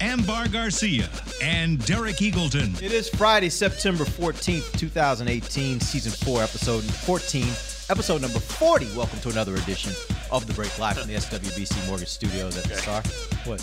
Ambar Garcia, and Derek Eagleton. It is Friday, September 14th, 2018, season 4, episode 14, episode number 40. Welcome to another edition of The Break Live from the SWBC Mortgage Studios at the Star. What?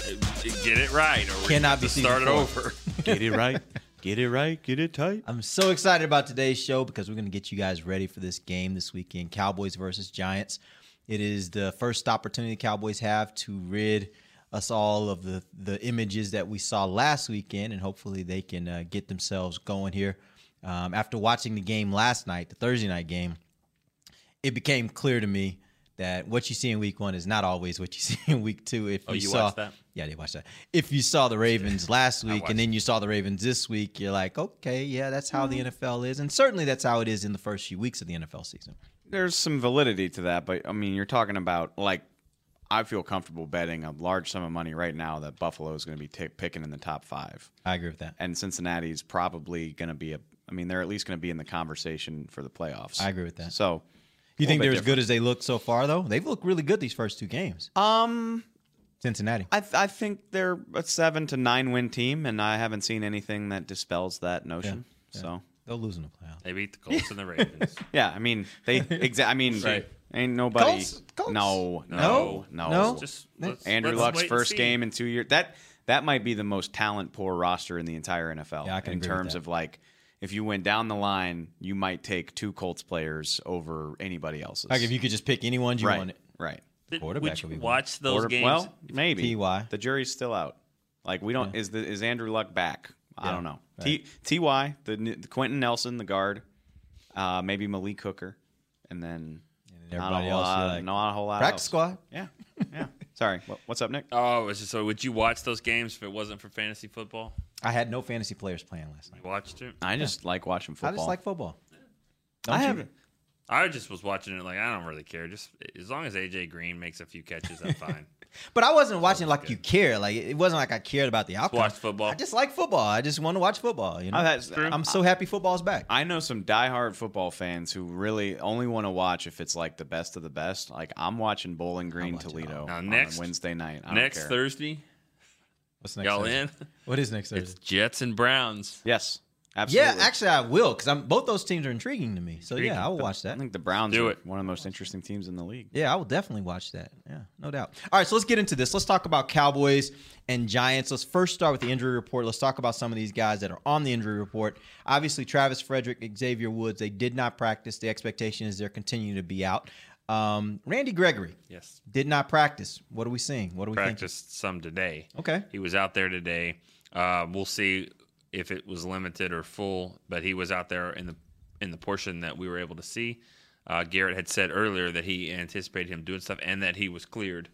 Get it right, or we Cannot have be to season start it over. Get it right. Get it right. Get it tight. I'm so excited about today's show because we're going to get you guys ready for this game this weekend Cowboys versus Giants. It is the first opportunity the Cowboys have to rid us all of the, the images that we saw last weekend, and hopefully they can uh, get themselves going here. Um, after watching the game last night, the Thursday night game, it became clear to me that what you see in week one is not always what you see in week two. If Oh, you saw that? yeah, they watched that. If you saw the Ravens last week and then you saw the Ravens this week, you're like, okay, yeah, that's how Mm-hmm. the NFL is, and certainly that's how it is in the first few weeks of the NFL season. There's some validity to that, but I mean, you're talking about like I feel comfortable betting a large sum of money right now that Buffalo is going to be t- picking in the top five, I agree with that. and Cincinnati is probably going to be a. I mean, they're at least going to be in the conversation for the playoffs. I agree with that. So, You think they're as good as they look so far, though? They've looked really good these first two games. um, Cincinnati. I th- I think they're a seven to nine win team, and I haven't seen anything that dispels that notion. Yeah. So, They'll lose in the playoffs. They beat the Colts and the Ravens. yeah, I mean, they exa- I mean, Right. ain't nobody. Colts? Colts? No, no, No? no, No? Just let's, Andrew let's Luck's wait and first see. game in two years. That that might be the most talent poor roster in the entire NFL. Yeah, I can in agree with terms that. of like, if you went down the line, you might take two Colts players over anybody else's. Like if you could just pick any ones you right, wanted. right. Did- quarterback Would you would be watch those Quarter- games? Well, maybe Ty. The jury's still out. Like we don't. Is the is Andrew Luck back? I don't know. right. Ty the, the Quenton Nelson the guard, uh, maybe Malik Hooker, and then And not a everybody whole else, you're lot, like, not a whole lot. Practice else. squad. Yeah, yeah. Sorry. What, what's up, Nick? oh, it's just, so would you watch those games if it wasn't for fantasy football? I had no fantasy players playing last night. You watched it. I just like watching football. I just like football. I Don't you? haven't. I just was watching it like I don't really care. Just as long as AJ Green makes a few catches, I'm fine. But I wasn't watching like you care. Like it wasn't like I cared about the outcome. watched football. I just like football. I just want to watch football. You know, oh, I've had- I'm so happy football's back. I know some diehard football fans who really only want to watch if it's like the best of the best. Like I'm watching Bowling Green watching Toledo Now, on next- a Wednesday night. I don't Next. Thursday, What's next? y'all Thursday? in? What is next It's Thursday? Jets and Browns. Yes, absolutely. Yeah, actually, I will because I'm both those teams are intriguing to me. So yeah, I will watch that. I think the Browns Do are it. one of the most interesting teams in the league. Yeah, I will definitely watch that. Yeah, no doubt. All right, so let's get into this. Let's talk about Cowboys and Giants. Let's first start with the injury report. Let's talk about some of these guys that are on the injury report. Obviously, Travis Frederick, Xavier Woods, they did not practice. The expectation is they're continuing to be out. Um, Randy Gregory Yes, did not practice. What are we seeing? What are we thinking? practiced some today. Okay. He was out there today. Uh, we'll see if it was limited or full, but he was out there in the in the portion that we were able to see. Uh, Garrett had said earlier that he anticipated him doing stuff and that he was cleared.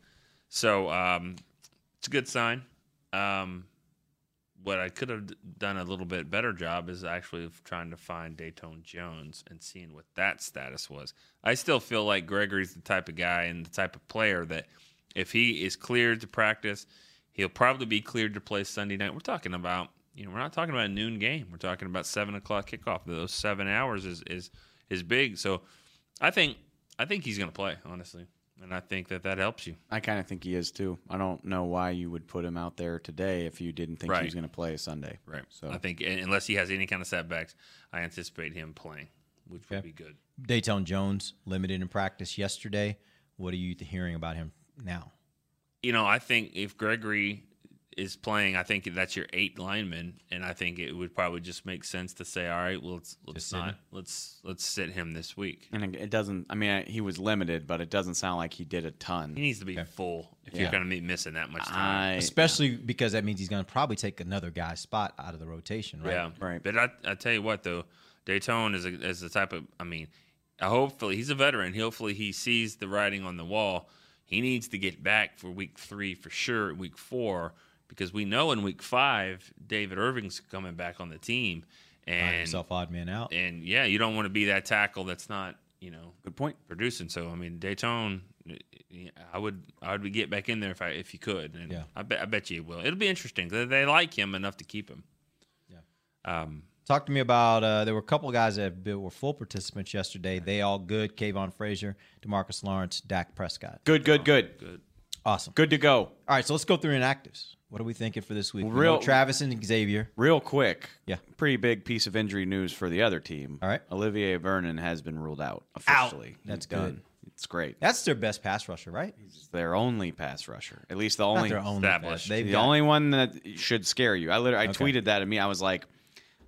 So um, it's a good sign. Um, what I could have done a little bit better job is actually trying to find Datone Jones and seeing what that status was. I still feel like Gregory's the type of guy and the type of player that if he is cleared to practice, he'll probably be cleared to play Sunday night. We're talking about, you know, we're not talking about a noon game. We're talking about seven o'clock kickoff. Those seven hours is is is big. So I think I think he's going to play honestly, and I think that that helps you. I kind of think he is too. I don't know why you would put him out there today if you didn't think he was going to play Sunday. Right. So I think unless he has any kind of setbacks, I anticipate him playing, which would be good. Datone Jones limited in practice yesterday. What are you hearing about him now? You know, I think if Gregory is playing, I think that's your eight lineman, and I think it would probably just make sense to say, all right, well, let's let's Just sit not him. let's let's sit him this week. and it- it doesn't. I mean, he was limited, but it doesn't sound like he did a ton. He needs to be full if Yeah. you're going to be missing that much time. I Especially because that means he's going to probably take another guy's spot out of the rotation, right? Yeah, Right. But I, I tell you what, though, Datone is a, is the type of. I mean, hopefully he's a veteran. Hopefully he sees the writing on the wall. He needs to get back for week three for sure. Week four because we know in week five David Irving's coming back on the team, Find and himself odd man out. and yeah, you don't want to be that tackle that's not you know, Good point. producing. So I mean, Datone, I would I would get back in there if I if you could, and Yeah. I bet I bet you it will. It'll be interesting. They, they like him enough to keep him. Yeah. Um, Talk to me about. Uh, there were a couple of guys that were full participants yesterday. They all good. Kavon Frazier, Demarcus Lawrence, Dak Prescott. Good, good, good. good. Awesome. Good to go. All right, so let's go through inactives. What are we thinking for this week? Real- know Travis and Xavier. Real quick. Yeah. Pretty big piece of injury news for the other team. All right. Olivier Vernon has been ruled out officially. That's He's done. good. It's great. That's their best pass rusher, right? It's their only pass rusher. At least the Not only their only established. They've the got- only one that should scare you. I literally I Okay. tweeted that at me. I was like,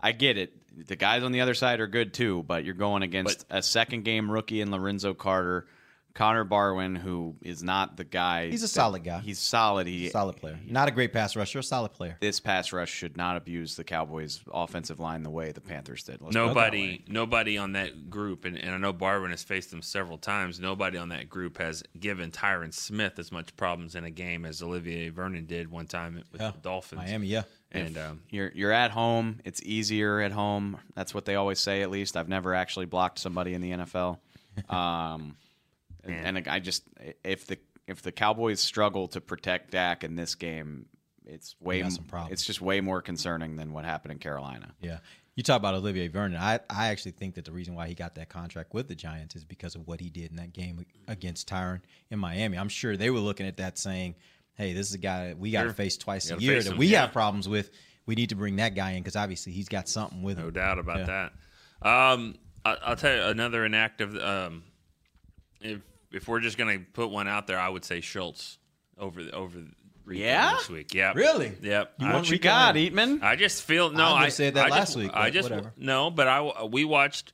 I get it. The guys on the other side are good too, but you're going against a second game rookie in Lorenzo Carter, Connor Barwin, who is not the guy. He's a that- solid guy. He's solid. He solid player. Not a great pass rusher, a solid player. This pass rush should not abuse the Cowboys' offensive line the way the Panthers did. Let's put it that Nobody, nobody on that group, and, and I know Barwin has faced them several times. Nobody on that group has given Tyron Smith as much problems in a game as Olivier Vernon did one time with Yeah. the Dolphins. Miami, yeah. and um, You're you're at home. It's easier at home. That's what they always say. At least I've never actually blocked somebody in the NFL. Um, and, and I just if the if the Cowboys struggle to protect Dak in this game, it's way some problems. it's just way more concerning than what happened in Carolina. Yeah. You talk about Olivier Vernon. I, I actually think that the reason why he got that contract with the Giants is because of what he did in that game against Tyron in Miami. I'm sure they were looking at that saying, hey, this is a guy that we got to Sure. face twice a year that him, we yeah. have problems with. We need to bring that guy in because obviously he's got something with him. no doubt about Yeah. that. Um, I, I'll tell you another inactive. Um, if if we're just gonna put one out there, I would say Schultz over the, over Rico Yeah? this week. Yeah, Really? Yep. You I- What you got. Eatman? I just feel no. I I say that I last just, week, I just whatever. no, but I we watched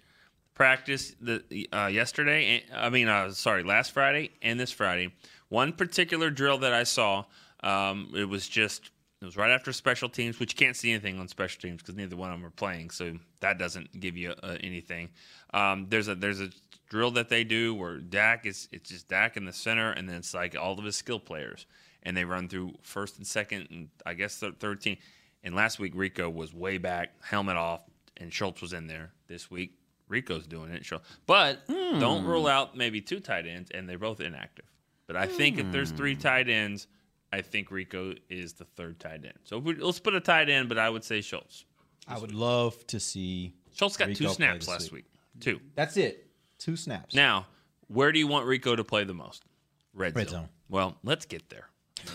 practice the uh, yesterday. I mean, uh, sorry, last Friday and this Friday. One particular drill that I saw, um, it was just it was right after special teams, which you can't see anything on special teams because neither one of them are playing, so that doesn't give you uh, anything. Um, there's a there's a drill that they do where Dak is it's just Dak in the center, and then it's like all of his skill players, and they run through first and second, and I guess the third team. And last week Rico was way back, helmet off, and Schultz was in there. This week Rico's doing it. Schultz. But don't rule hmm. out maybe two tight ends, and they're both inactive. But I think if there's three hmm. tight ends, I think Rico is the third tight end. So if we, let's put a tight end, but I would say Schultz. I would love to see. Schultz got Rico two snaps this last week. Two. That's it. Two snaps. Now, where do you want Rico to play the most? Red, Red zone. zone. Well, let's get there.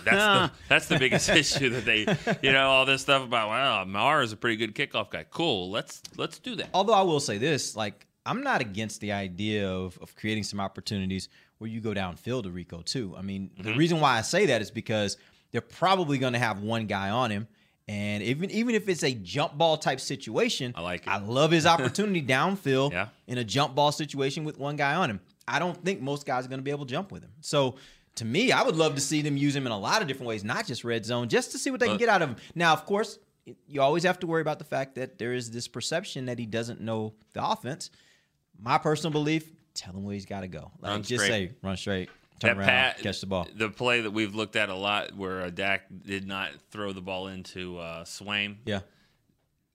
That's the that's the biggest issue that they, you know, all this stuff about. Wow, Mar is a pretty good kickoff guy. Cool. Let's let's do that. Although I will say this, like I'm not against the idea of, of creating some opportunities where you go downfield to Rico too. I mean, Mm-hmm. the reason why I say that is because they're probably going to have one guy on him, and even even if it's a jump ball type situation, I like it. I love his opportunity downfield Yeah. in a jump ball situation with one guy on him. I don't think most guys are going to be able to jump with him. So. To me, I would love to see them use him in a lot of different ways, not just red zone, just to see what they can get out of him. Now, of course, you always have to worry about the fact that there is this perception that he doesn't know the offense. My personal belief: tell him where he's got to go. Like Run just straight. say, run straight, turn That around, pat, catch the ball. The play that we've looked at a lot, where uh, Dak did not throw the ball into uh, Swaim. Yeah,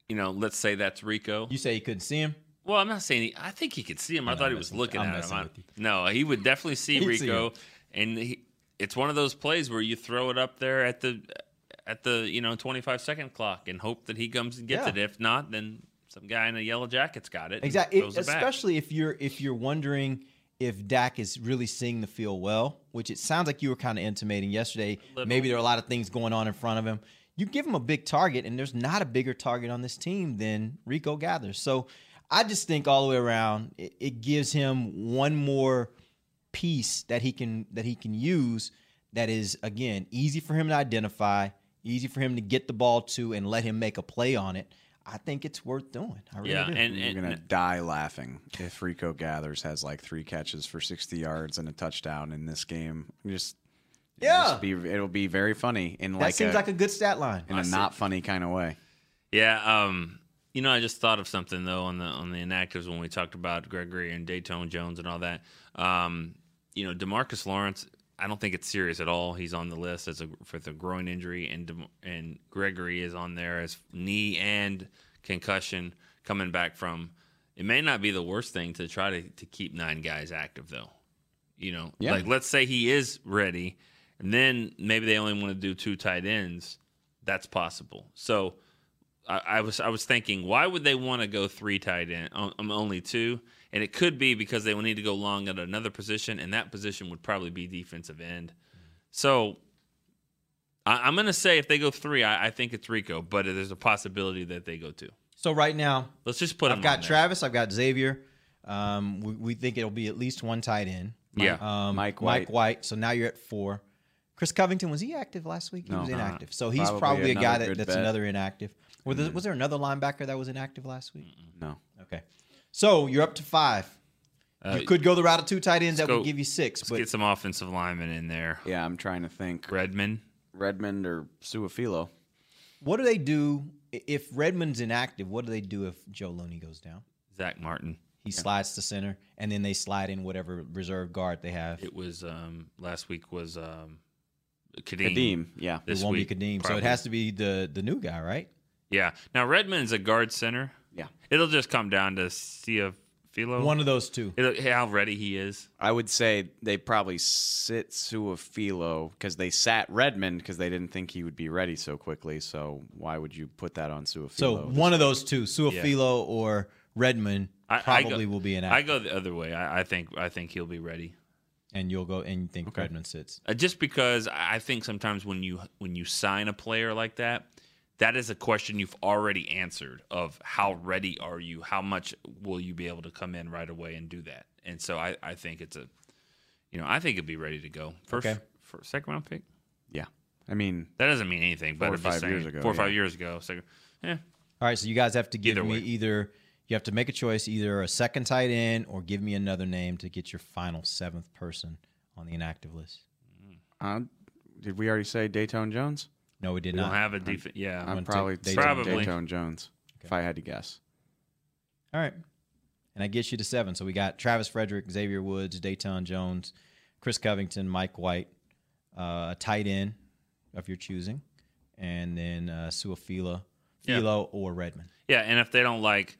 You know, let's say that's Rico. you say he couldn't see him. Well, I'm not saying he, I think he could see him. I No, thought I'm he was looking. At him. I- no, he would definitely see see Rico, him. and he, it's one of those plays where you throw it up there at the at the you know 25 second clock and hope that he comes and gets Yeah. it. If not, then some guy in a yellow jacket's got it. Exactly. it. Especially if you're if you're wondering if Dak is really seeing the field well, which it sounds like you were kind of intimating yesterday. Maybe there are a lot of things going on in front of him. You give him a big target, and there's not a bigger target on this team than Rico Gathers. So I just think all the way around, it, it gives him one more piece that he can that he can use. That is again easy for him to identify, easy for him to get the ball to, and let him make a play on it. I think it's worth doing. I really yeah, do. and, You're and gonna die laughing if Rico Gathers has like three catches for 60 yards and a touchdown in this game. Just it'll Yeah. just be, it'll be very funny in That like seems a, like a good stat line. in a not funny kind of way. Yeah, um, you know, I just thought of something though on the on the inactives when we talked about Gregory and Datone Jones and all that. Um, you know, Demarcus Lawrence, I don't think it's serious at all. He's on the list as a for the groin injury, and and Gregory is on there as knee and concussion coming back from. it may not be the worst thing to try to, to keep nine guys active, though. You know, Yeah. like let's say he is ready, and then maybe they only want to do two tight ends. That's possible. So I, I was I was thinking, why would they want to go three tight end, um, um, only two? And it could be because they will need to go long at another position, and that position would probably be defensive end. So I, I'm going to say if they go three, I, I think it's Rico, but there's a possibility that they go two. So right now, Let's just put I've got on there. Travis. I've got Xavier. Um, we, we think it'll be at least one tight end. Yeah. Um, Mike Mike White. White. So now you're at four. Chris Covington was he active last week? He No. was inactive. So he's Probably probably, a guy that, that's bet. another inactive. Was there, was there another linebacker that was inactive last week? No. Okay. So you're up to five. Uh, you could go the route of two tight ends that go- would give you 6 Let's but get some offensive linemen in there. Yeah, I'm trying to think. Redmond. Redmond or Su'a-Filo. what do they do if Redmond's inactive? What do they do if Joe Looney goes down? Zack Martin. He slides to center, and then they slide in whatever reserve guard they have. It was um, last week was um, Kadeem. Kadeem, yeah. It won't week, be Kadeem, so it has to be the the new guy, right? Yeah. Now Redmond's a guard center. Yeah. It'll just come down to Cia Philo. One of those two. It'll, how ready he is. I would say they probably sit Su'a-Filo because they sat Redmond because they didn't think he would be ready so quickly. So why would you put that on Su'a-Filo? So one of those two, Su'a-Filo or Redmond, I, I probably go, will be an. I go the other way. I, I think I think he'll be ready. and you'll go and you think Redmond sits. Uh, just because I think sometimes when you when you sign a player like that, that is a question you've already answered of how ready are you? How much will you be able to come in right away and do that? And so I, I think it's a, you know, I think it'd be ready to go. First, Okay. for second round pick. yeah. I mean, That doesn't mean anything, but Four or I'm just five years ago, four or five yeah. years ago. So, yeah, All right, so you guys have to give Either me way. either you have to make a choice, either a second tight end or give me another name to get your final seventh person on the inactive list. uh, did we already say Datone Jones? No, we did we not. don't have a defense. Yeah, I'm gonna probably take taking Datone. Datone Jones if I had to guess. All right. And that gets you to seven. So we got Travis Frederick, Xavier Woods, Datone Jones, Chris Covington, Mike White, uh, a tight end of your choosing, and then uh, Su'a-Filo, Yeah. Philo, or Redmond. Yeah, and if they don't like,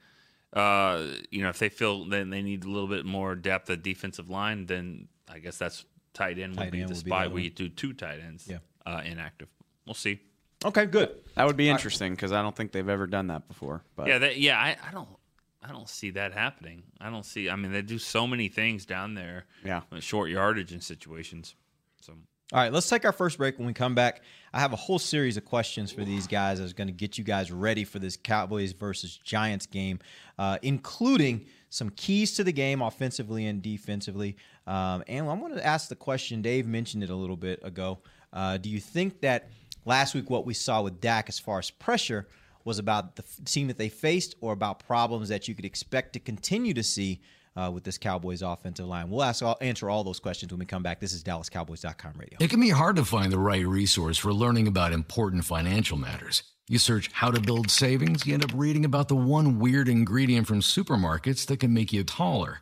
uh, you know, if they feel then they need a little bit more depth at defensive line, then I guess that's tight end would Tight be end the spot where you do two tight ends. Yeah. uh, inactive. We'll see. Okay, good. That would be interesting because I don't think they've ever done that before. But Yeah, that, yeah. I, I don't, I don't see that happening. I don't see. I mean, they do so many things down there. Yeah. with short yardage and situations. So All right, let's take our first break. When we come back, I have a whole series of questions for these guys that's going to get you guys ready for this Cowboys versus Giants game, uh, including some keys to the game offensively and defensively. Um, and I'm going to ask the question, Dave mentioned it a little bit ago. Uh, do you think that last week what we saw with Dak as far as pressure was about the team that they faced or about problems that you could expect to continue to see uh, with this Cowboys offensive line? We'll ask all, answer all those questions when we come back. This is DallasCowboys.com radio. It can be hard to find the right resource for learning about important financial matters. You search how to build savings, you end up reading about the one weird ingredient from supermarkets that can make you taller.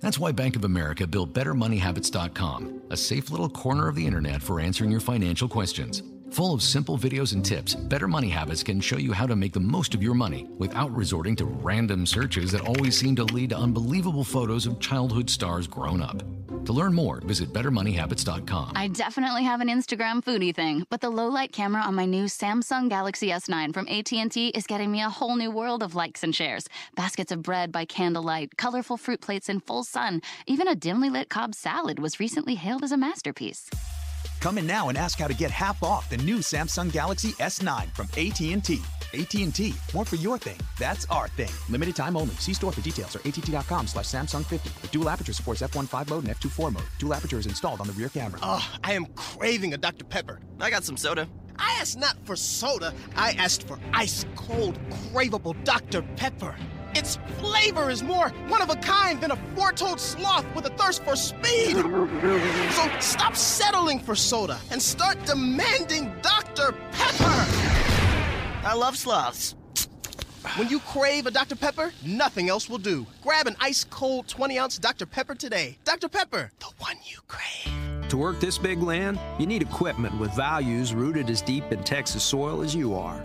That's why Bank of America built BetterMoneyHabits.com, a safe little corner of the internet for answering your financial questions. Full of simple videos and tips, Better Money Habits can show you how to make the most of your money without resorting to random searches that always seem to lead to unbelievable photos of childhood stars grown up. To learn more, visit BetterMoneyHabits.com. I definitely have an Instagram foodie thing, but the low light camera on my new Samsung Galaxy S9 from AT&T is getting me a whole new world of likes and shares. Baskets of bread by candlelight, colorful fruit plates in full sun, even a dimly lit Cobb salad was recently hailed as a masterpiece. Come in now and ask how to get half off the new Samsung Galaxy S9 from AT&T. AT&T, more for your thing. That's our thing. Limited time only. See store for details or att.com slash Samsung 50. The dual aperture supports f1.5 mode and f2.4 mode. Dual aperture is installed on the rear camera. Oh, I am craving a Dr. Pepper. I got some soda. I asked not for soda, I asked for ice cold, craveable Dr. Pepper. Its flavor is more one of a kind than a four-toed sloth with a thirst for speed. So stop settling for soda and start demanding Dr. Pepper. I love sloths. When you crave a Dr. Pepper, nothing else will do. Grab an ice cold 20 ounce Dr. Pepper today. Dr. Pepper, the one you crave. To work this big land, you need equipment with values rooted as deep in Texas soil as you are.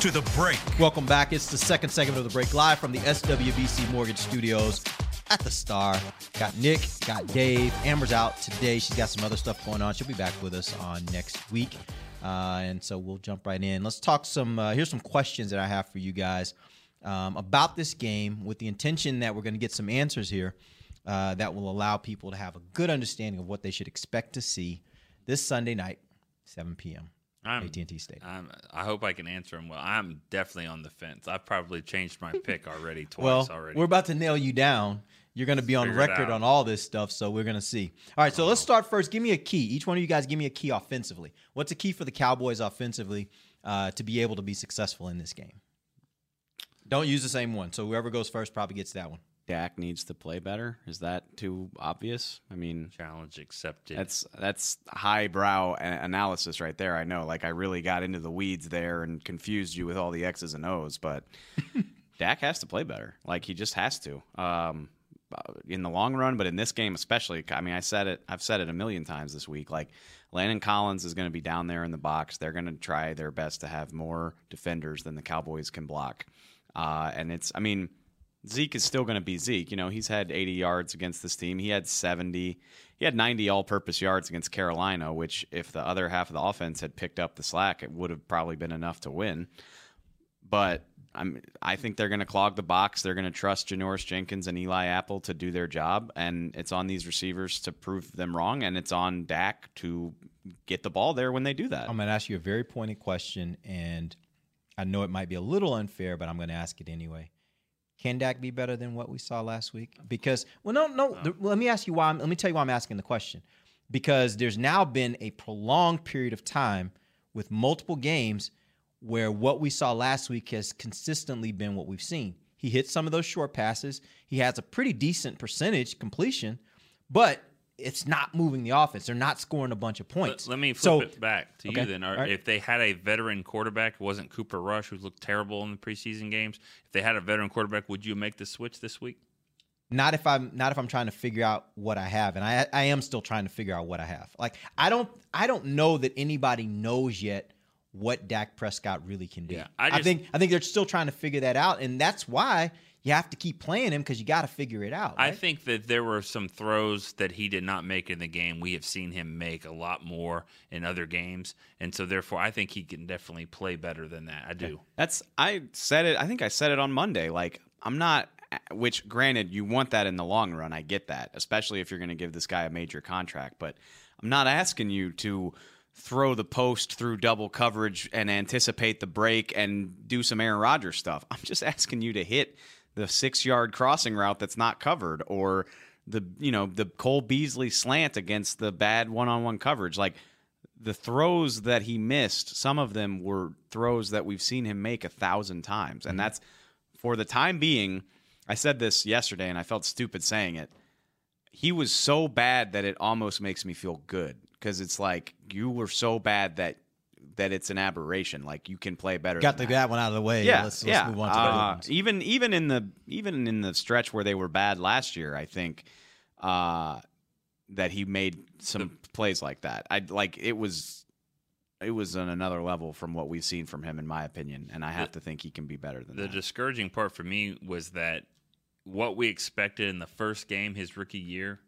to the break. Welcome back. It's the second segment of the break, live from the SWBC Mortgage Studios at the Star. Got Nick, got Dave. Amber's out today. She's got some other stuff going on. She'll be back with us on next week. Uh, and so we'll jump right in. Let's talk some. Uh, here's some questions that I have for you guys um, about this game, with the intention that we're going to get some answers here uh, that will allow people to have a good understanding of what they should expect to see this Sunday night, 7 p.m. I'm, AT&T Stadium. I'm, I hope I can answer them well. I'm definitely on the fence. I've probably changed my pick already twice well, already. we're about to nail you down. You're going to be on record on all this stuff, so we're going to see. All right, so let's start first. Give me a key. Each one of you guys, give me a key offensively. What's a key for the Cowboys offensively uh, to be able to be successful in this game? Don't use the same one. So whoever goes first probably gets that one. Dak needs to play better. Is that too obvious? I mean, challenge accepted. That's that's highbrow analysis right there. I know. Like I really got into the weeds there and confused you with all the X's and O's, but Dak has to play better. Like he just has to. Um, uh, in the long run, but in this game especially, I mean, I said it. I've said it a million times this week. Like Landon Collins is going to be down there in the box. They're going to try their best to have more defenders than the Cowboys can block. Uh, and it's, I mean, Zeke is still going to be Zeke. You know, he's had 80 yards against this team. He had 70. He had 90 all-purpose yards against Carolina, which if the other half of the offense had picked up the slack, it would have probably been enough to win. But I'm, I think they're going to clog the box. They're going to trust Janoris Jenkins and Eli Apple to do their job, and it's on these receivers to prove them wrong, and it's on Dak to get the ball there when they do that. I'm going to ask you a very pointed question, and I know it might be a little unfair, but I'm going to ask it anyway. Can Dak be better than what we saw last week? Because, well, no, no. the- let me ask you why. I'm, let me tell you why I'm asking the question. Because there's now been a prolonged period of time with multiple games where what we saw last week has consistently been what we've seen. He hits some of those short passes. He has a pretty decent percentage completion, but it's not moving the offense. They're not scoring a bunch of points. Let, let me flip So- it back to Okay, you then. All right. If they had a veteran quarterback, it wasn't Cooper Rush, who looked terrible in the preseason games. If they had a veteran quarterback, would you make the switch this week? not if I'm not if I'm trying to figure out what I have, and I I am still trying to figure out what I have. Like I don't I don't know that anybody knows yet what Dak Prescott really can do. Yeah, I I, think I think they're still trying to figure that out, and that's why you have to keep playing him because you got to figure it out. I think that there were some throws that he did not make in the game. We have seen him make a lot more in other games, and so therefore, I think he can definitely play better than that. I do. That's I said it. I think I said it on Monday. Like I'm not. Which, granted, you want that in the long run. I get that, especially if you're going to give this guy a major contract. But I'm not asking you to throw the post through double coverage and anticipate the break and do some Aaron Rodgers stuff. I'm just asking you to hit the six yard crossing route that's not covered or the you know the Cole Beasley slant against the bad one on one coverage. Like the throws that he missed, some of them were throws that we've seen him make a thousand times. And mm-hmm. that's for the time being. I said this yesterday and I felt stupid saying it. He was so bad that it almost makes me feel good because it's like you were so bad that that it's an aberration. Like you can play better. got than the, that one out of the way. yeah, let's, let's yeah. move on to the Uh, other even even in the even in the stretch where they were bad last year, I think uh, that he made some plays like that. I like it was it was on another level from what we've seen from him, in my opinion, and I have to think he can be better than that. The that. discouraging part for me was that what we expected in the first game, his rookie year,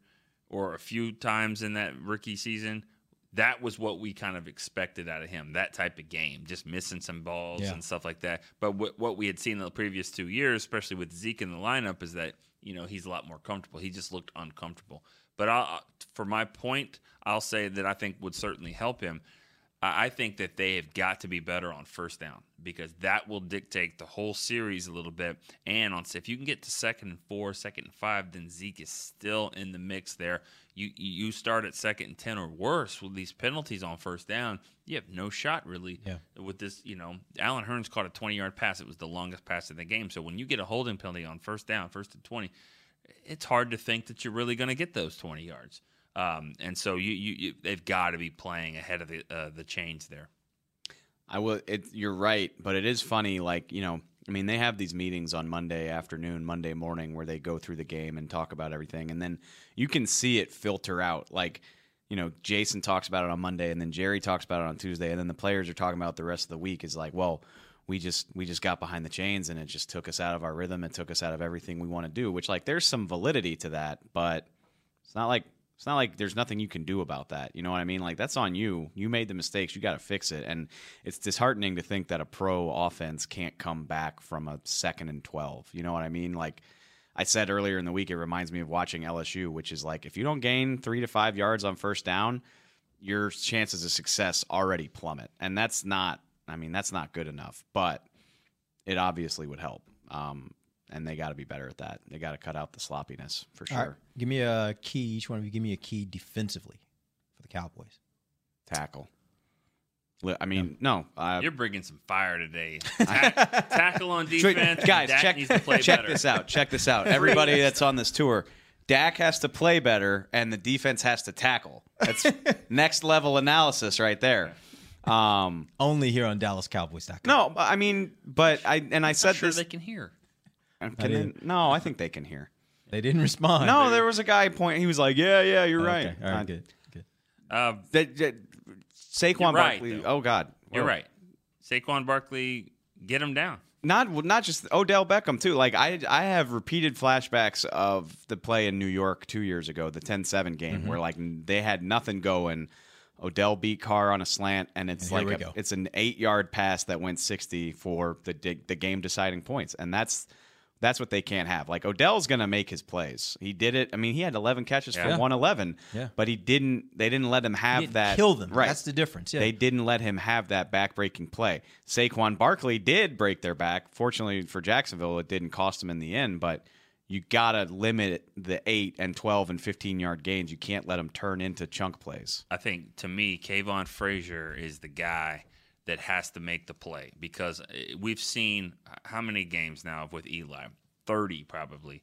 or a few times in that rookie season, that was what we kind of expected out of him. That type of game, just missing some balls Yeah. and stuff like that. But what, what we had seen in the previous two years, especially with Zeke in the lineup, is that you know he's a lot more comfortable. He just looked uncomfortable. But I'll, for my point, I'll say that I think would certainly help him. I I think that they have got to be better on first down because that will dictate the whole series a little bit. And on if you can get to second and four, second and five, then Zeke is still in the mix there. You you start at second and ten or worse with these penalties on first down, you have no shot really. Yeah. With this, you know, Allen Hurns caught a twenty yard pass. It was the longest pass in the game. So when you get a holding penalty on first down, first and twenty, it's hard to think that you're really going to get those 20 yards. Um, and so you, you, you they've got to be playing ahead of the uh, the chains there. I will. It, you're right, but it is funny. Like you know, I mean, they have these meetings on Monday afternoon, Monday morning, where they go through the game and talk about everything, and then you can see it filter out. Like you know, Jason talks about it on Monday, and then Jerry talks about it on Tuesday, and then the players are talking about the rest of the week. Is like, well, we just we just got behind the chains, and it just took us out of our rhythm. It took us out of everything we want to do. Which like, there's some validity to that, but it's not like it's not like there's nothing you can do about that. You know what I mean? Like that's on you. You made the mistakes. You got to fix it. And it's disheartening to think that a pro offense can't come back from a second and 12. You know what I mean? Like I said earlier in the week, it reminds me of watching LSU, which is like if you don't gain three to five yards on first down, your chances of success already plummet. And that's not, I mean, that's not good enough, but it obviously would help. Um, and they got to be better at that. They got to cut out the sloppiness for sure. All right, give me a key. Each one of you, give me a key defensively for the Cowboys. Tackle. I mean, no. Uh, You're bringing some fire today. Ta- tackle on defense, guys. Dak check needs to play check this out. Check this out. Everybody that's on this tour, Dak has to play better, and the defense has to tackle. That's next level analysis right there. Um, Only here on DallasCowboys.com. no, I mean, but I and I said sure this. they can hear. Can they- no, I think they can hear. They didn't respond. No, there was a guy point. He was like, "Yeah, yeah, you're Okay, right." All right, Uh, good, good. Uh, that- that- Saquon You're right, Barkley. though. Oh God, You're right. Saquon Barkley, get him down. not not just Odell Beckham too. Like I I have repeated flashbacks of the play in New York 2 years ago, the 10-7 game Mm-hmm. where like they had nothing going. Odell beat Carr on a slant and it's And like a, it's an 8-yard pass that went 60 for the the game deciding points. And that's that's what they can't have. Like Odell's going to make his plays. He did it. I mean, he had 11 catches for 111. Yeah. But he didn't they didn't let him have didn't that kill them. Right. That's the difference, yeah. They didn't let him have that back-breaking play. Saquon Barkley did break their back. Fortunately for Jacksonville, it didn't cost them in the end, but you got to limit the 8 and 12 and 15-yard gains. You can't let them turn into chunk plays. I think to me, Kavon Frazier is the guy that has to make the play because uh, we've seen how many games now with Eli? 30 probably.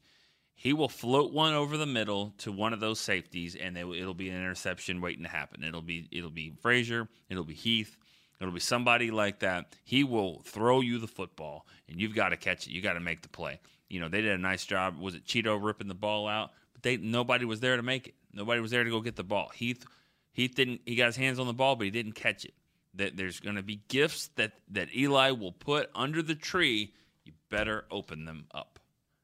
He will float one over the middle to one of those safeties, and they, it'll be an interception waiting to happen. It'll be it'll be Frazier, it'll be Heath, it'll be somebody like that. He will throw you the football, and you've got to catch it. You got to make the play. You know they did a nice job. Was it Chido ripping the ball out? But they nobody was there to make it. Nobody was there to go get the ball. Heath Heath didn't. He got his hands on the ball, but he didn't catch it. That there's going to be gifts that that Eli will put under the tree. You better open them up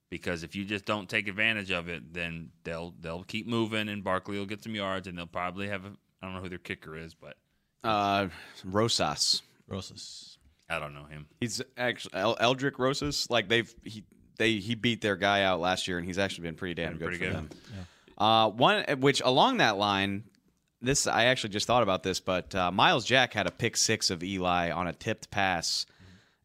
because if you just don't take advantage of it, then they'll they'll keep moving, and Barkley will get some yards, and they'll probably have. A, I don't know who their kicker is, but Uh, Rosas. Rosas. I don't know him. He's actually Aldrick Rosas. Like they've he they he beat their guy out last year, and he's actually been pretty damn Been good pretty for good. them. Uh, one which along that line, this I actually just thought about this, but uh, Myles Jack had a pick six of Eli on a tipped pass,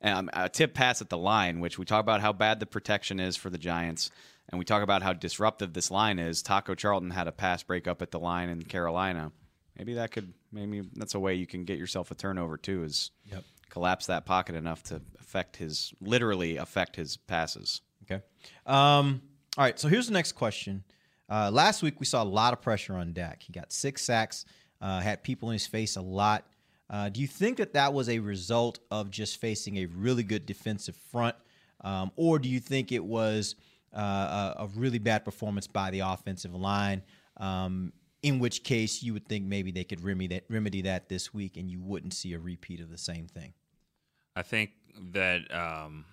um, a tipped pass at the line, which we talk about how bad the protection is for the Giants, and we talk about how disruptive this line is. Taco Charlton had a pass break up at the line in Carolina. Maybe that could maybe that's a way you can get yourself a turnover too. Is Yep. collapse that pocket enough to affect his literally affect his passes. Okay. Um, all right. So here's the next question. Uh, last week we saw a lot of pressure on Dak. He got six sacks, uh, had people in his face a lot. Uh, do you think that that was a result of just facing a really good defensive front, um, or do you think it was uh, a, a really bad performance by the offensive line? Um, in which case, you would think maybe they could remedy that, remedy that this week, and you wouldn't see a repeat of the same thing. I think that um,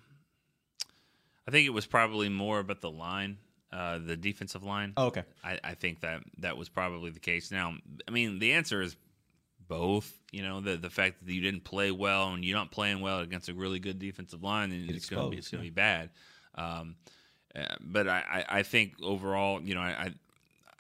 I think it was probably more about the line, uh, the defensive line. Oh, okay. I, I think that that was probably the case. Now, I mean, the answer is both. You know, the the fact that you didn't play well and you're not playing well against a really good defensive line, then it's going to be it's going to be bad. Um, uh, but I, I, I think overall, you know, I, I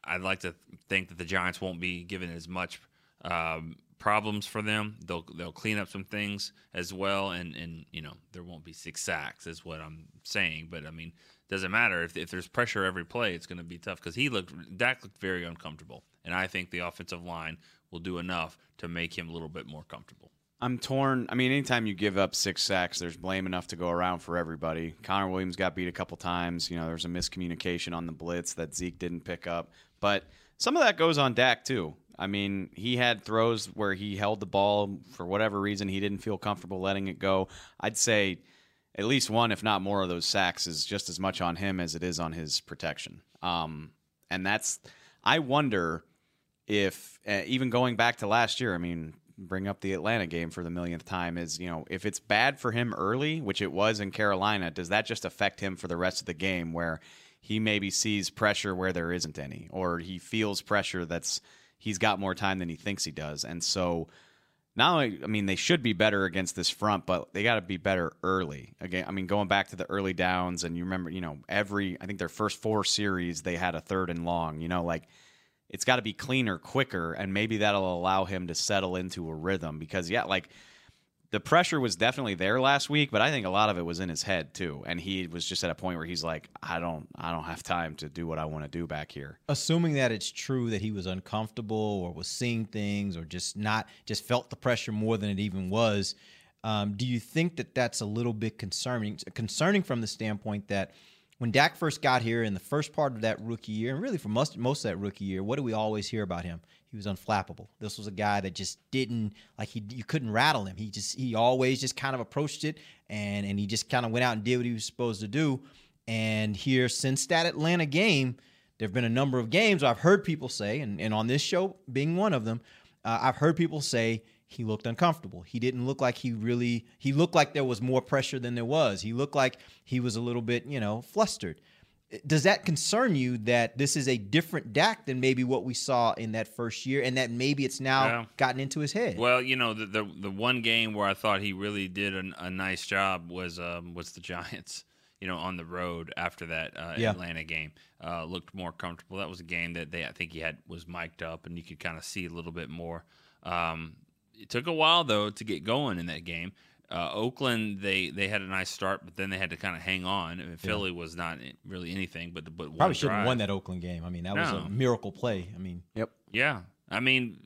I'd like to think that the Giants won't be given as much um, problems for them. They'll they'll clean up some things as well, and and you know there won't be six sacks is what I'm saying. But I mean, doesn't matter if if there's pressure every play, it's going to be tough because he looked Dak looked very uncomfortable, and I think the offensive line will do enough to make him a little bit more comfortable. I'm torn. I mean, anytime you give up six sacks, there's blame enough to go around for everybody. Connor Williams got beat a couple times. You know, there's a miscommunication on the blitz that Zeke didn't pick up. But some of that goes on Dak, too. I mean, he had throws where he held the ball for whatever reason. He didn't feel comfortable letting it go. I'd say at least one, if not more, of those sacks is just as much on him as it is on his protection. Um, and that's, I wonder if, uh, even going back to last year, I mean, bring up the Atlanta game for the millionth time is, you know, if it's bad for him early, which it was in Carolina, does that just affect him for the rest of the game where he maybe sees pressure where there isn't any, or he feels pressure that's he's got more time than he thinks he does. And so now, I mean, they should be better against this front, but they got to be better early. Again, I mean, going back to the early downs, and you remember, you know, every, I think their first four series, they had a third and long, you know, like, it's got to be cleaner, quicker, and maybe that'll allow him to settle into a rhythm. Because yeah, like the pressure was definitely there last week, but I think a lot of it was in his head too, and he was just at a point where he's like, I don't, I don't have time to do what I want to do back here. Assuming that it's true that he was uncomfortable or was seeing things or just not, just felt the pressure more than it even was. Um, do you think that that's a little bit concerning? Concerning from the standpoint that when Dak first got here in the first part of that rookie year, and really for most most of that rookie year, what do we always hear about him? He was unflappable. This was a guy that just didn't like he you couldn't rattle him. He just he always just kind of approached it and and he just kind of went out and did what he was supposed to do. And here since that Atlanta game, there've been a number of games I've heard people say, and, and on this show being one of them, uh, I've heard people say he looked uncomfortable. He didn't look like he really he looked like there was more pressure than there was. He looked like he was a little bit, you know, flustered. Does that concern you that this is a different Dak than maybe what we saw in that first year and that maybe it's now Yeah. gotten into his head? Well, you know, the the, the one game where I thought he really did a, a nice job was um, was the Giants. You know, on the road after that uh, Yeah. Atlanta game, uh, looked more comfortable. That was a game that they I think he had was mic'd up, and you could kind of see a little bit more. Um, it took a while though to get going in that game. Uh, Oakland, they they had a nice start, but then they had to kind of hang on. I mean, Philly was not really anything but but one Probably shouldn't drive. have won that Oakland game. I mean, that was a miracle play. I mean, Yep. Yeah, I mean,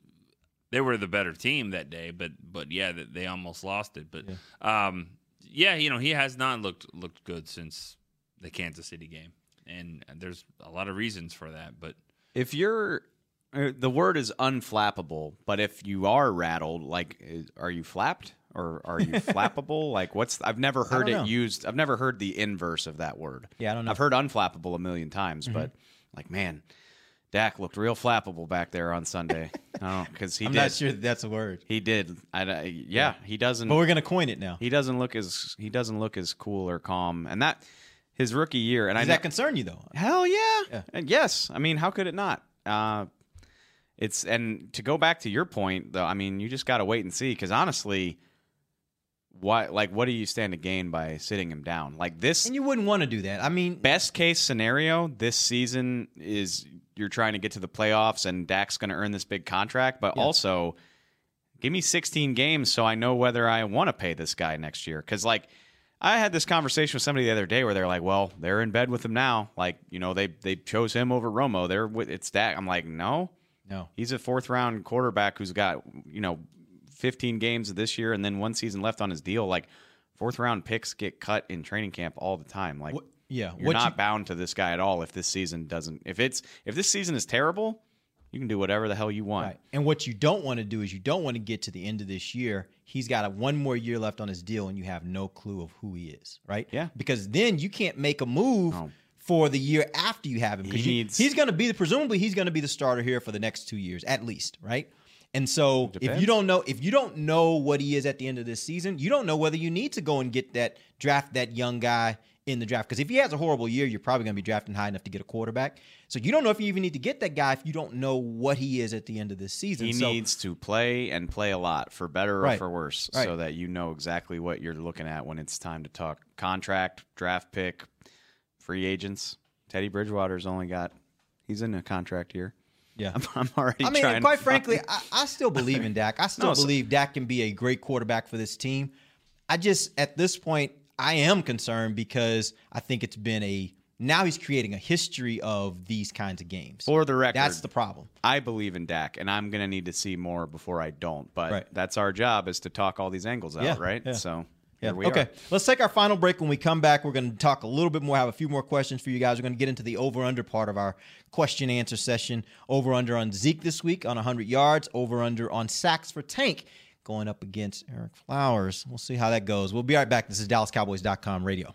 they were the better team that day, but but yeah, they almost lost it. But yeah, um, yeah you know, he has not looked looked good since the Kansas City game, and there's a lot of reasons for that. But If you're the word is unflappable, but if you are rattled, like, is- are you flapped or are you flappable? Like, what's I've never heard it know. used. I've never heard the inverse of that word. Yeah, I don't know. I've heard unflappable a million times, Mhm. but like, man, Dak looked real flappable back there on Sunday. oh, because he I'm did. not sure that that's a word. He did. I, I- yeah, he doesn't. But we're gonna coin it now. He doesn't look as he doesn't look as cool or calm, and that his rookie year. And Does I that concern you though? Hell yeah. Yeah. And yes. I mean, how could it not? Uh, it's and to go back to your point though. I mean, you just got to wait and see because honestly, what like what do you stand to gain by sitting him down like this? And you wouldn't want to do that. I mean, Best case scenario this season is you're trying to get to the playoffs and Dak's going to earn this big contract, but Yeah. also give me 16 games so I know whether I want to pay this guy next year. Because like I had this conversation with somebody the other day where they're like, "Well, they're in bed with him now. Like you know they they chose him over Romo. They're with it's Dak." I'm like, no, no, he's a fourth round quarterback who's got you know 15 games this year and then one season left on his deal. Like fourth round picks get cut in training camp all the time. Like yeah, you're what not you- bound to this guy at all if this season doesn't. If it's if this season is terrible, you can do whatever the hell you want. Right. And what you don't want to do is you don't want to get to the end of this year. He's got a one more year left on his deal, and you have no clue of who he is, right? Yeah. Because then you can't make a move for the year after you have him. 'cause He needs- he's going to be the presumably he's going to be the starter here for the next two years at least, right? And so if you don't know if you don't know what he is at the end of this season, you don't know whether you need to go and get that draft that young guy in the draft. Because if he has a horrible year, you're probably going to be drafting high enough to get a quarterback. So you don't know if you even need to get that guy if you don't know what he is at the end of this season. He so, needs to play and play a lot for better or Right. for worse, Right. so that you know exactly what you're looking at when it's time to talk contract, draft pick, free agents. Teddy Bridgewater's only got he's in a contract year. Yeah. I'm, I'm already. I mean, trying and quite to frankly, I, I still believe in Dak. I still No, so- believe Dak can be a great quarterback for this team. I just, at this point, I am concerned because I think it's been a Now he's creating a history of these kinds of games. For the record, that's the problem. I believe in Dak, and I'm going to need to see more before I don't. But Right. that's our job is to talk all these angles out, Yeah, right? yeah. So Yeah. okay. are. Let's take our final break. When we come back, we're going to talk a little bit more, have a few more questions for you guys. We're going to get into the over under part of our question answer session. Over under on Zeke this week on 100 yards, over under on sacks for Tank going up against Ereck Flowers. We'll see how that goes. We'll be right back. This is DallasCowboys.com radio.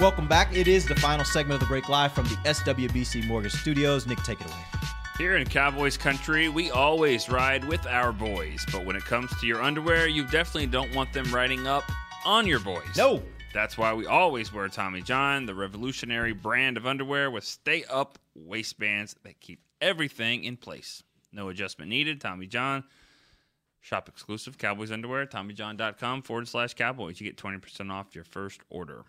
Welcome back. It is the final segment of the break live from the SWBC Mortgage Studios. Nick, take it away. Here in Cowboys country, we always ride with our boys, but when it comes to your underwear, you definitely don't want them riding up on your boys. No. That's why we always wear Tommy John, the revolutionary brand of underwear with stay up waistbands that keep everything in place. No adjustment needed. Tommy John. Shop exclusive Cowboys underwear, TommyJohn.com forward slash Cowboys. You get 20% off your first order.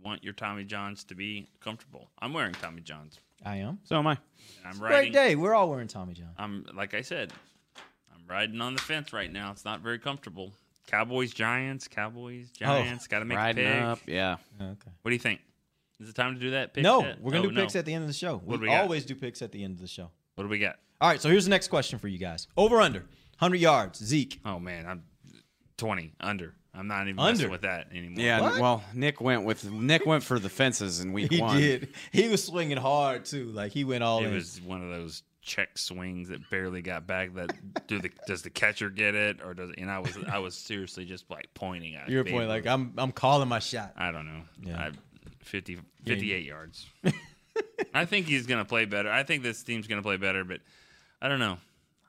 You want your Tommy Johns to be comfortable. I'm wearing Tommy Johns. I am. So am I. I'm Great riding. day. We're all wearing Tommy John. I'm like I said, I'm riding on the fence right now. It's not very comfortable. Cowboys, Giants, Cowboys, oh, Giants. Got to make riding a pick. up, yeah. Okay. What do you think? Is it time to do that? Pick no, yet? we're gonna Oh, do no. picks at the end of the show. What we, do we got? always do picks at the end of the show. What do we got? All right, so here's the next question for you guys. Over under 100 yards. Zeke. Oh man, I'm 20 under. I'm not even Under? messing with that anymore. Yeah, What? well, Nick went with Nick went for the fences in week He one. did. He was swinging hard too. Like he went all it in. was one of those check swings that barely got back. That do the does the catcher get it or does? And I was I was seriously just like pointing at. your point. like I'm. I'm calling my shot. I don't know. Yeah. I, 50, Yeah, 58 yards. I think he's going to play better. I think this team's going to play better, but I don't know.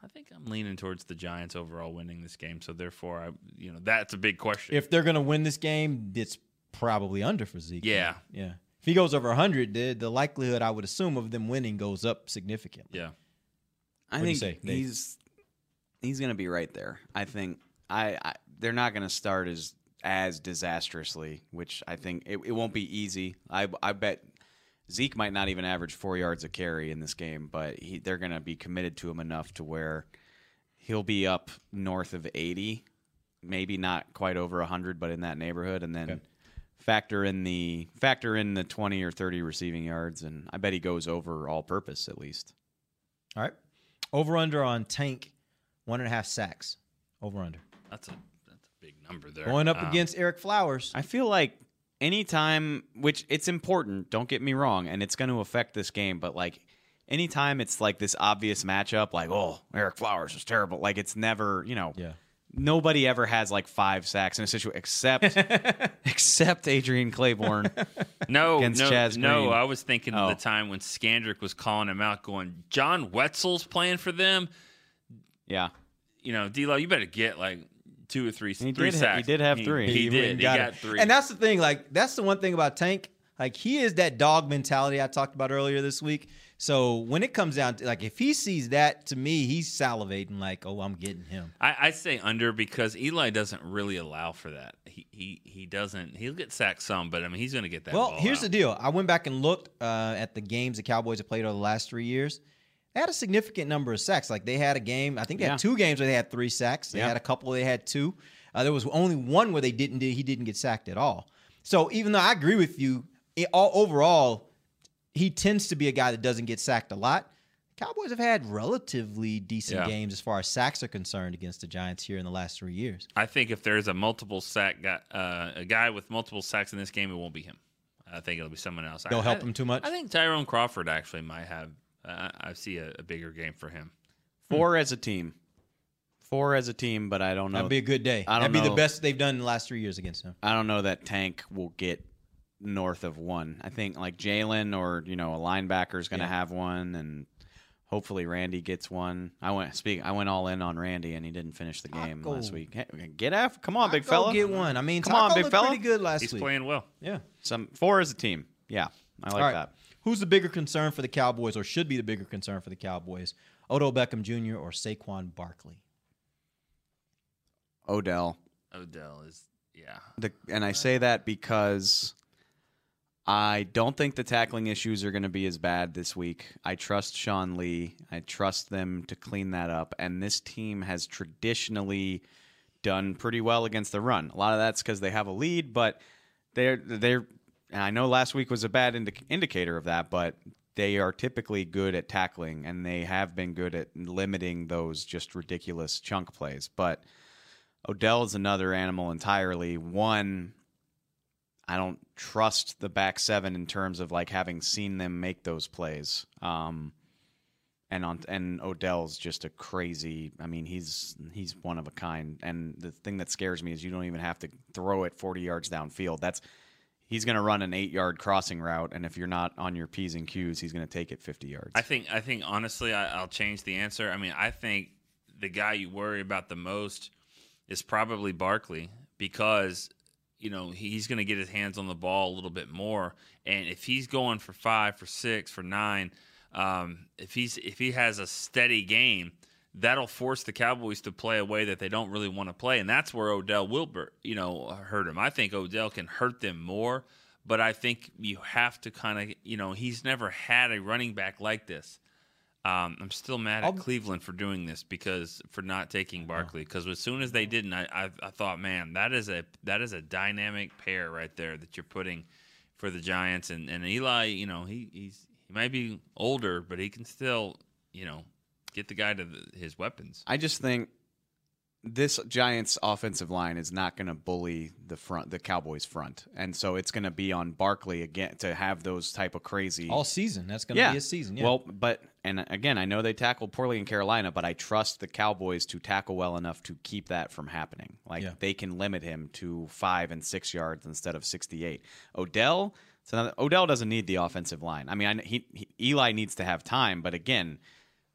I think I'm leaning towards the Giants overall winning this game. So therefore, I you know that's a big question. If they're gonna win this game, it's probably under for Zeke. Yeah. Yeah. If he goes over 100, the, the likelihood I would assume of them winning goes up significantly. yeah. I What do think say, Nate? he's he's going to be right there. I think I, I they're not going to start as as disastrously, which I think it, it won't be easy. I I bet Zeke might not even average four yards a carry in this game, but he, they're going to be committed to him enough to where he'll be up north of eighty, maybe not quite over hundred, but in that neighborhood, and then. Factor in the factor in the twenty or thirty receiving yards, and I bet he goes over all purpose at least. All right. Over under on Tank, one and a half sacks. Over under. That's a that's a big number there. Going up Um, against Ereck Flowers. I feel like anytime, which it's important, don't get me wrong, and it's going to affect this game, but like anytime it's like this obvious matchup, like, oh, Ereck Flowers is terrible, like it's never, you know, Yeah. Nobody ever has like five sacks in a situation except except Adrian Clayborn. No, against no, Chaz no. Green. I was thinking Oh. of the oh. time when Scandrick was calling him out, going, "John Wetzel's playing for them." Yeah, you know, D'Lo, you better get like two or three, He three did ha- he did have three. He, He did. He and got, three. And that's the thing. Like that's the one thing about Tank. Like he is that dog mentality I talked about earlier this week. So when it comes down to like if he sees that, to me, he's salivating like, oh, I'm getting him. I, I say under because Eli doesn't really allow for that. He he he doesn't. He'll get sacked some, but I mean he's going to get that. well, ball here's out. the deal. I went back and looked uh, at the games the Cowboys have played over the last three years. They had a significant number of sacks. Like they had a game, I think they Yeah. had two games where they had three sacks. They Yeah. had a couple they had two. Uh, there was only one where they didn't. He didn't get sacked at all. So even though I agree with you, it, all overall, he tends to be a guy that doesn't get sacked a lot. Cowboys have had relatively decent Yeah. games as far as sacks are concerned against the Giants here in the last three years. I think if there's a multiple sack guy, uh, a guy with multiple sacks in this game, it won't be him. I think it'll be someone else. They'll I, help I- him too much? I think Tyrone Crawford actually might have. Uh, I see a, a bigger game for him. four as a team, four as a team, but I don't know. That'd be a good day. I don't That'd be the best they've done in the last three years against him. I don't know that Tank will get north of one. I think like Jalen or you know a linebacker is going to Yeah. have one, and hopefully Randy gets one. I went speak. I went all in on Randy, and he didn't finish the game Taco. last week. Hey, get after. Come on, big fella. get one. I mean, come Taco on, big fella. pretty good last He's week. playing well. Yeah. Some four as a team. Yeah, I like All right. that. Who's the bigger concern for the Cowboys, or should be the bigger concern for the Cowboys? Odell Beckham Jr. or Saquon Barkley? Odell. Odell is yeah. The, and I say that because I don't think the tackling issues are going to be as bad this week. I trust Sean Lee. I trust them to clean that up. And this team has traditionally done pretty well against the run. A lot of that's because they have a lead, but they're they're. And I know last week was a bad indi- indicator of that, but they are typically good at tackling, and they have been good at limiting those just ridiculous chunk plays. But Odell is another animal entirely. One, I don't trust the back seven in terms of like having seen them make those plays. Um, and on and Odell's just a crazy. I mean, he's he's one of a kind. And the thing that scares me is you don't even have to throw it forty yards downfield. That's he's going to run an eight yard crossing route, and if you're not on your p's and q's, he's going to take it fifty yards. I think I think honestly, I, I'll change the answer. I mean, I think the guy you worry about the most is probably Barkley because you know he's going to get his hands on the ball a little bit more, and if he's going for five, for six, for nine, um, if he's if he has a steady game. That'll force the Cowboys to play a way that they don't really want to play, and that's where Odell Wilbur, you know, hurt him. I think Odell can hurt them more, but I think you have to kind of, you know, he's never had a running back like this. Um, I'm still mad at Cleveland for doing this because for not taking Barkley. Because as soon as they didn't, I, I I thought, man, that is a that is a dynamic pair right there that you're putting for the Giants. And, and Eli, you know, he he's he might be older, but he can still, you know, get the guy to the, his weapons. I just think this Giants offensive line is not going to bully the front, the Cowboys front, and so it's going to be on Barkley again to have those type of crazy All season. That's going to yeah. be a season. Yeah. Well, but and again, I know they tackled poorly in Carolina, but I trust the Cowboys to tackle well enough to keep that from happening. Like Yeah. they can limit him to five and six yards instead of sixty-eight. Odell, so another, Odell doesn't need the offensive line. I mean, I, he, he Eli needs to have time, but again.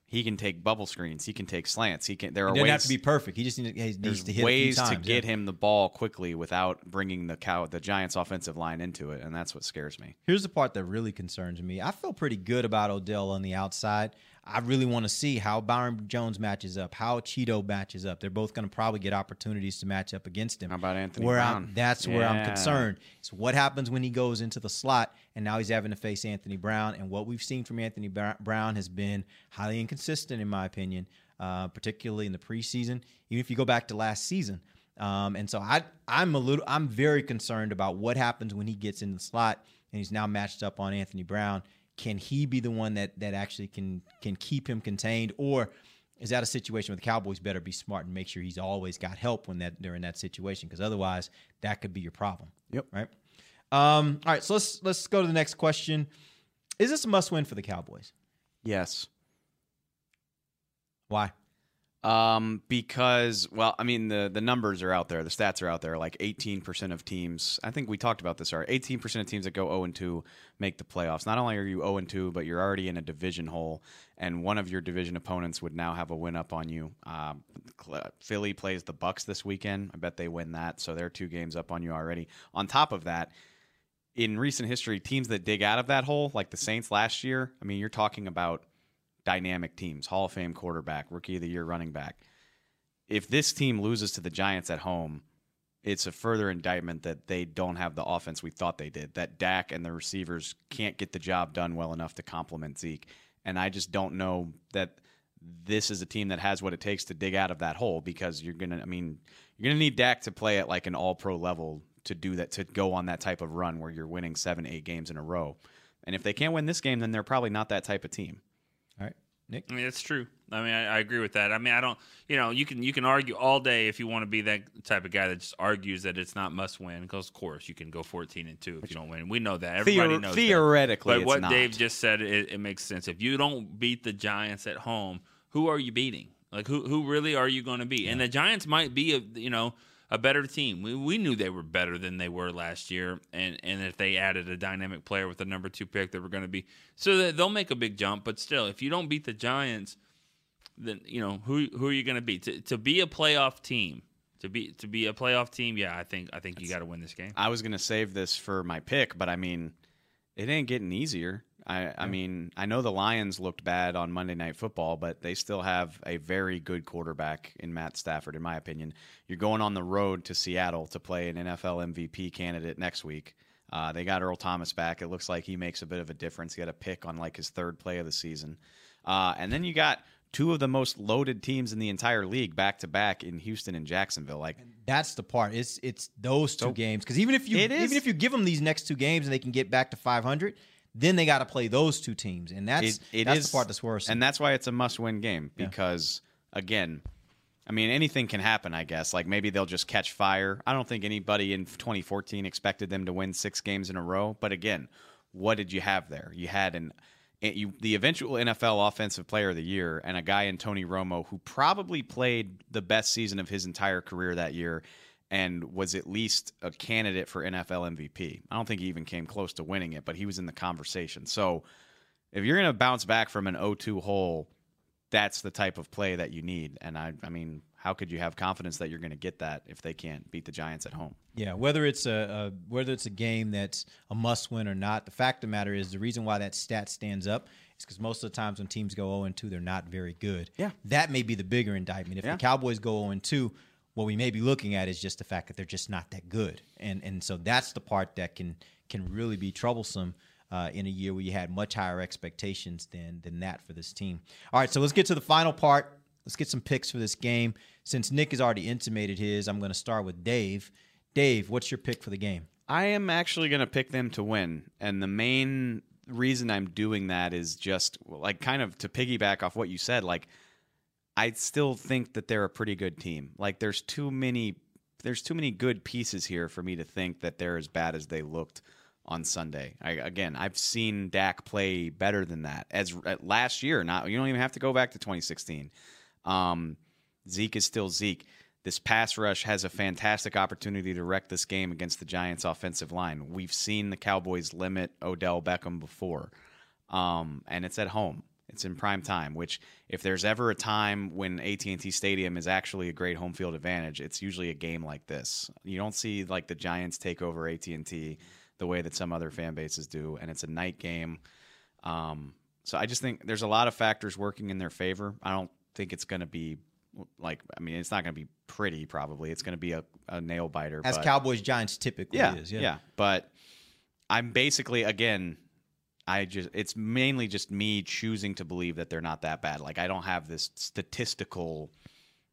He can take bubble screens. He can take slants. He can. There He are doesn't ways have to be perfect. He just needs, he needs to hit ways few to get yeah. him the ball quickly without bringing the cow the Giants offensive line into it, and that's what scares me. Here's the part that really concerns me. I feel pretty good about Odell on the outside. I really want to see how Byron Jones matches up, how Chido matches up. They're both going to probably get opportunities to match up against him. How about Anthony where Brown? I'm, that's where I'm concerned. So what happens when he goes into the slot and now he's having to face Anthony Brown? And what we've seen from Anthony Brown has been highly inconsistent, in my opinion, uh, particularly in the preseason. Even if you go back to last season. Um, and so I, I'm a little, I'm very concerned about what happens when he gets in the slot and he's now matched up on Anthony Brown. Can he be the one that that actually can can keep him contained, or is that a situation where the Cowboys better be smart and make sure he's always got help when that they're in that situation? Because otherwise, that could be your problem. Yep. Right. Um, all right. So let's let's go to the next question. Is this a must win for the Cowboys? Yes. Why? Um, because well, I mean the the numbers are out there, the stats are out there. Like 18% of teams, I think we talked about this. Already. 18% of teams that go 0 and 2 make the playoffs. Not only are you 0 and 2, but you're already in a division hole, and one of your division opponents would now have a win up on you. Um, Philly plays the Bucks this weekend. I bet they win that, so they're two games up on you already. On top of that. In recent history, teams that dig out of that hole, like the Saints last year, I mean, you're talking about dynamic teams, Hall of Fame quarterback, rookie of the year running back. If this team loses to the Giants at home, it's a further indictment that they don't have the offense we thought they did. That Dak and the receivers can't get the job done well enough to complement Zeke. And I just don't know that this is a team that has what it takes to dig out of that hole because you're gonna I mean, you're gonna need Dak to play at like an all pro level to do that to go on that type of run where you're winning seven, eight games in a row. And if they can't win this game, then they're probably not that type of team. All right, Nick. I mean, that's true. I mean, I, I, agree with that. I mean, I don't. You know, you can you can argue all day if you want to be that type of guy that just argues that it's not must win. Because of course you can go fourteen and two if you don't win. We know that. Everybody Theor- knows. Theoretically, that. but what not. Dave just said, it, it makes sense. If you don't beat the Giants at home, who are you beating? Like who who really are you going to beat? Yeah. And the Giants might be a you know a better team. We, we knew they were better than they were last year, and and if they added a dynamic player with the number two pick, they were going to be so they'll make a big jump. But still, if you don't beat the Giants, then you know who who are you going to be to to be a playoff team. To be to be a playoff team, yeah, I think I think That's, you got to win this game. I was going to save this for my pick, but I mean, it ain't getting easier. I, I mean, I know the Lions looked bad on Monday Night Football, but they still have a very good quarterback in Matt Stafford, in my opinion. You're going on the road to Seattle to play an NFL MVP candidate next week. Uh, they got Earl Thomas back. It looks like he makes a bit of a difference. He had a pick on like his third play of the season. Uh, and then you got two of the most loaded teams in the entire league back to back in Houston and Jacksonville. Like that's the part. It's it's those two so, games because even if you even if you give them these next two games and they can get back to 500 then they got to play those two teams, and that's it, it that's is, the part that's worse. And that's why it's a must-win game because yeah. again, I mean anything can happen. I guess like maybe they'll just catch fire. I don't think anybody in 2014 expected them to win six games in a row. But again, what did you have there? You had an eh, you, the eventual NFL Offensive Player of the Year and a guy in Tony Romo who probably played the best season of his entire career that year and was at least a candidate for NFL MVP. I don't think he even came close to winning it, but he was in the conversation. So if you're going to bounce back from an 0-2 hole, that's the type of play that you need. And I, I mean, how could you have confidence that you're going to get that if they can't beat the Giants at home? Yeah, whether it's a, a whether it's a game that's a must win or not, the fact of the matter is the reason why that stat stands up is because most of the times when teams go 0 2, they're not very good. Yeah, that may be the bigger indictment. If yeah. the Cowboys go 0 2 what we may be looking at is just the fact that they're just not that good, and and so that's the part that can can really be troublesome. Uh, in a year where you had much higher expectations than than that for this team. All right, so let's get to the final part. Let's get some picks for this game. Since Nick has already intimated his, I'm going to start with Dave. Dave, what's your pick for the game? I am actually going to pick them to win, and the main reason I'm doing that is just like kind of to piggyback off what you said, like I still think that they're a pretty good team. Like there's too many there's too many good pieces here for me to think that they're as bad as they looked on Sunday. I, again, I've seen Dak play better than that as last year. Not you don't even have to go back to 2016. Um, Zeke is still Zeke. This pass rush has a fantastic opportunity to wreck this game against the Giants' offensive line. We've seen the Cowboys limit Odell Beckham before, um, and it's at home. It's in prime time, which if there's ever a time when AT&T Stadium is actually a great home field advantage, it's usually a game like this. You don't see like the Giants take over AT&T the way that some other fan bases do, and it's a night game. Um, so I just think there's a lot of factors working in their favor. I don't think it's going to be like I mean it's not going to be pretty. Probably it's going to be a, a nail biter. As but, Cowboys Giants typically yeah, is. Yeah. yeah, but I'm basically again I just it's mainly just me choosing to believe that they're not that bad. Like I don't have this statistical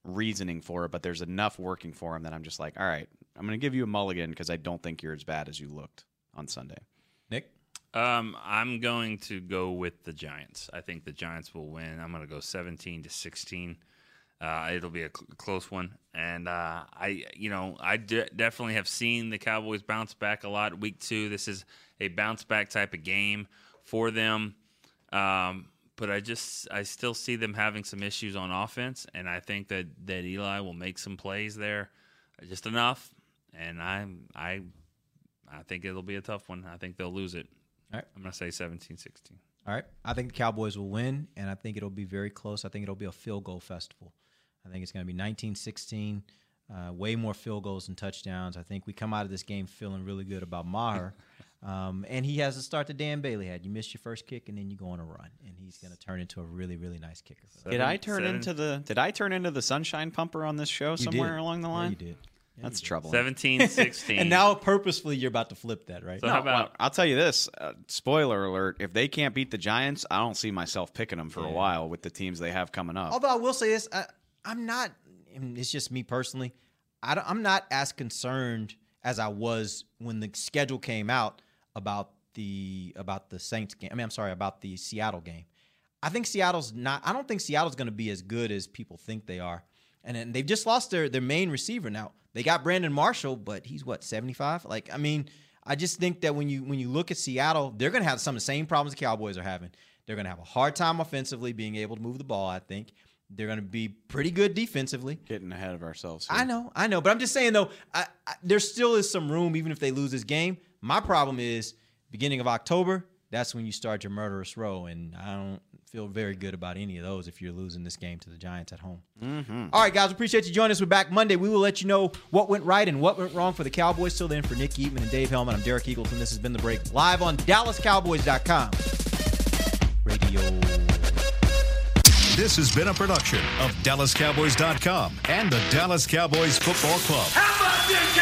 reasoning for it, but there's enough working for them that I'm just like, all right, I'm going to give you a mulligan because I don't think you're as bad as you looked on Sunday. Nick, um, I'm going to go with the Giants. I think the Giants will win. I'm going to go 17 to 16. Uh, it'll be a cl- close one, and uh, I, you know, I de- definitely have seen the Cowboys bounce back a lot. Week two, this is a bounce back type of game for them. Um, but I just I still see them having some issues on offense, and I think that that Eli will make some plays there, just enough. And I I I think it'll be a tough one. I think they'll lose it. All right. I'm gonna say 17-16. All right. I think the Cowboys will win, and I think it'll be very close. I think it'll be a field goal festival. I think it's going to be 19 16, uh, way more field goals and touchdowns. I think we come out of this game feeling really good about Maher. Um, and he has the start that Dan Bailey had. You miss your first kick, and then you go on a run, and he's going to turn into a really, really nice kicker. for them. Did I turn into the Did I turn into the sunshine pumper on this show somewhere along the Yeah, line? you did. That's troubling. 17-16. and now purposefully you're about to flip that, right? No, well, I'll tell you this. Uh, spoiler alert: If they can't beat the Giants, I don't see myself picking them for a while with the teams they have coming up. Although I will say this, I, I'm not. It's just me personally. I don't, I'm not as concerned as I was when the schedule came out about the about the Saints game. I mean, I'm sorry about the Seattle game. I think Seattle's not. I don't think Seattle's going to be as good as people think they are. And then they've just lost their their main receiver now. They got Brandon Marshall, but he's what 75. Like, I mean, I just think that when you when you look at Seattle, they're going to have some of the same problems the Cowboys are having. They're going to have a hard time offensively being able to move the ball. I think they're going to be pretty good defensively. Getting ahead of ourselves. I know, I know, but I'm just saying though, I, I, there still is some room even if they lose this game. My problem is beginning of October. That's when you start your murderous row, and I don't feel very good about any of those if you're losing this game to the Giants at home. Mm-hmm. All right, guys, appreciate you joining us. We're back Monday. We will let you know what went right and what went wrong for the Cowboys. Till then, for Nick Eatman and Dave Helman, I'm Derek Eagleton. This has been The Break live on DallasCowboys.com. Radio. This has been a production of DallasCowboys.com and the Dallas Cowboys Football Club. How about this,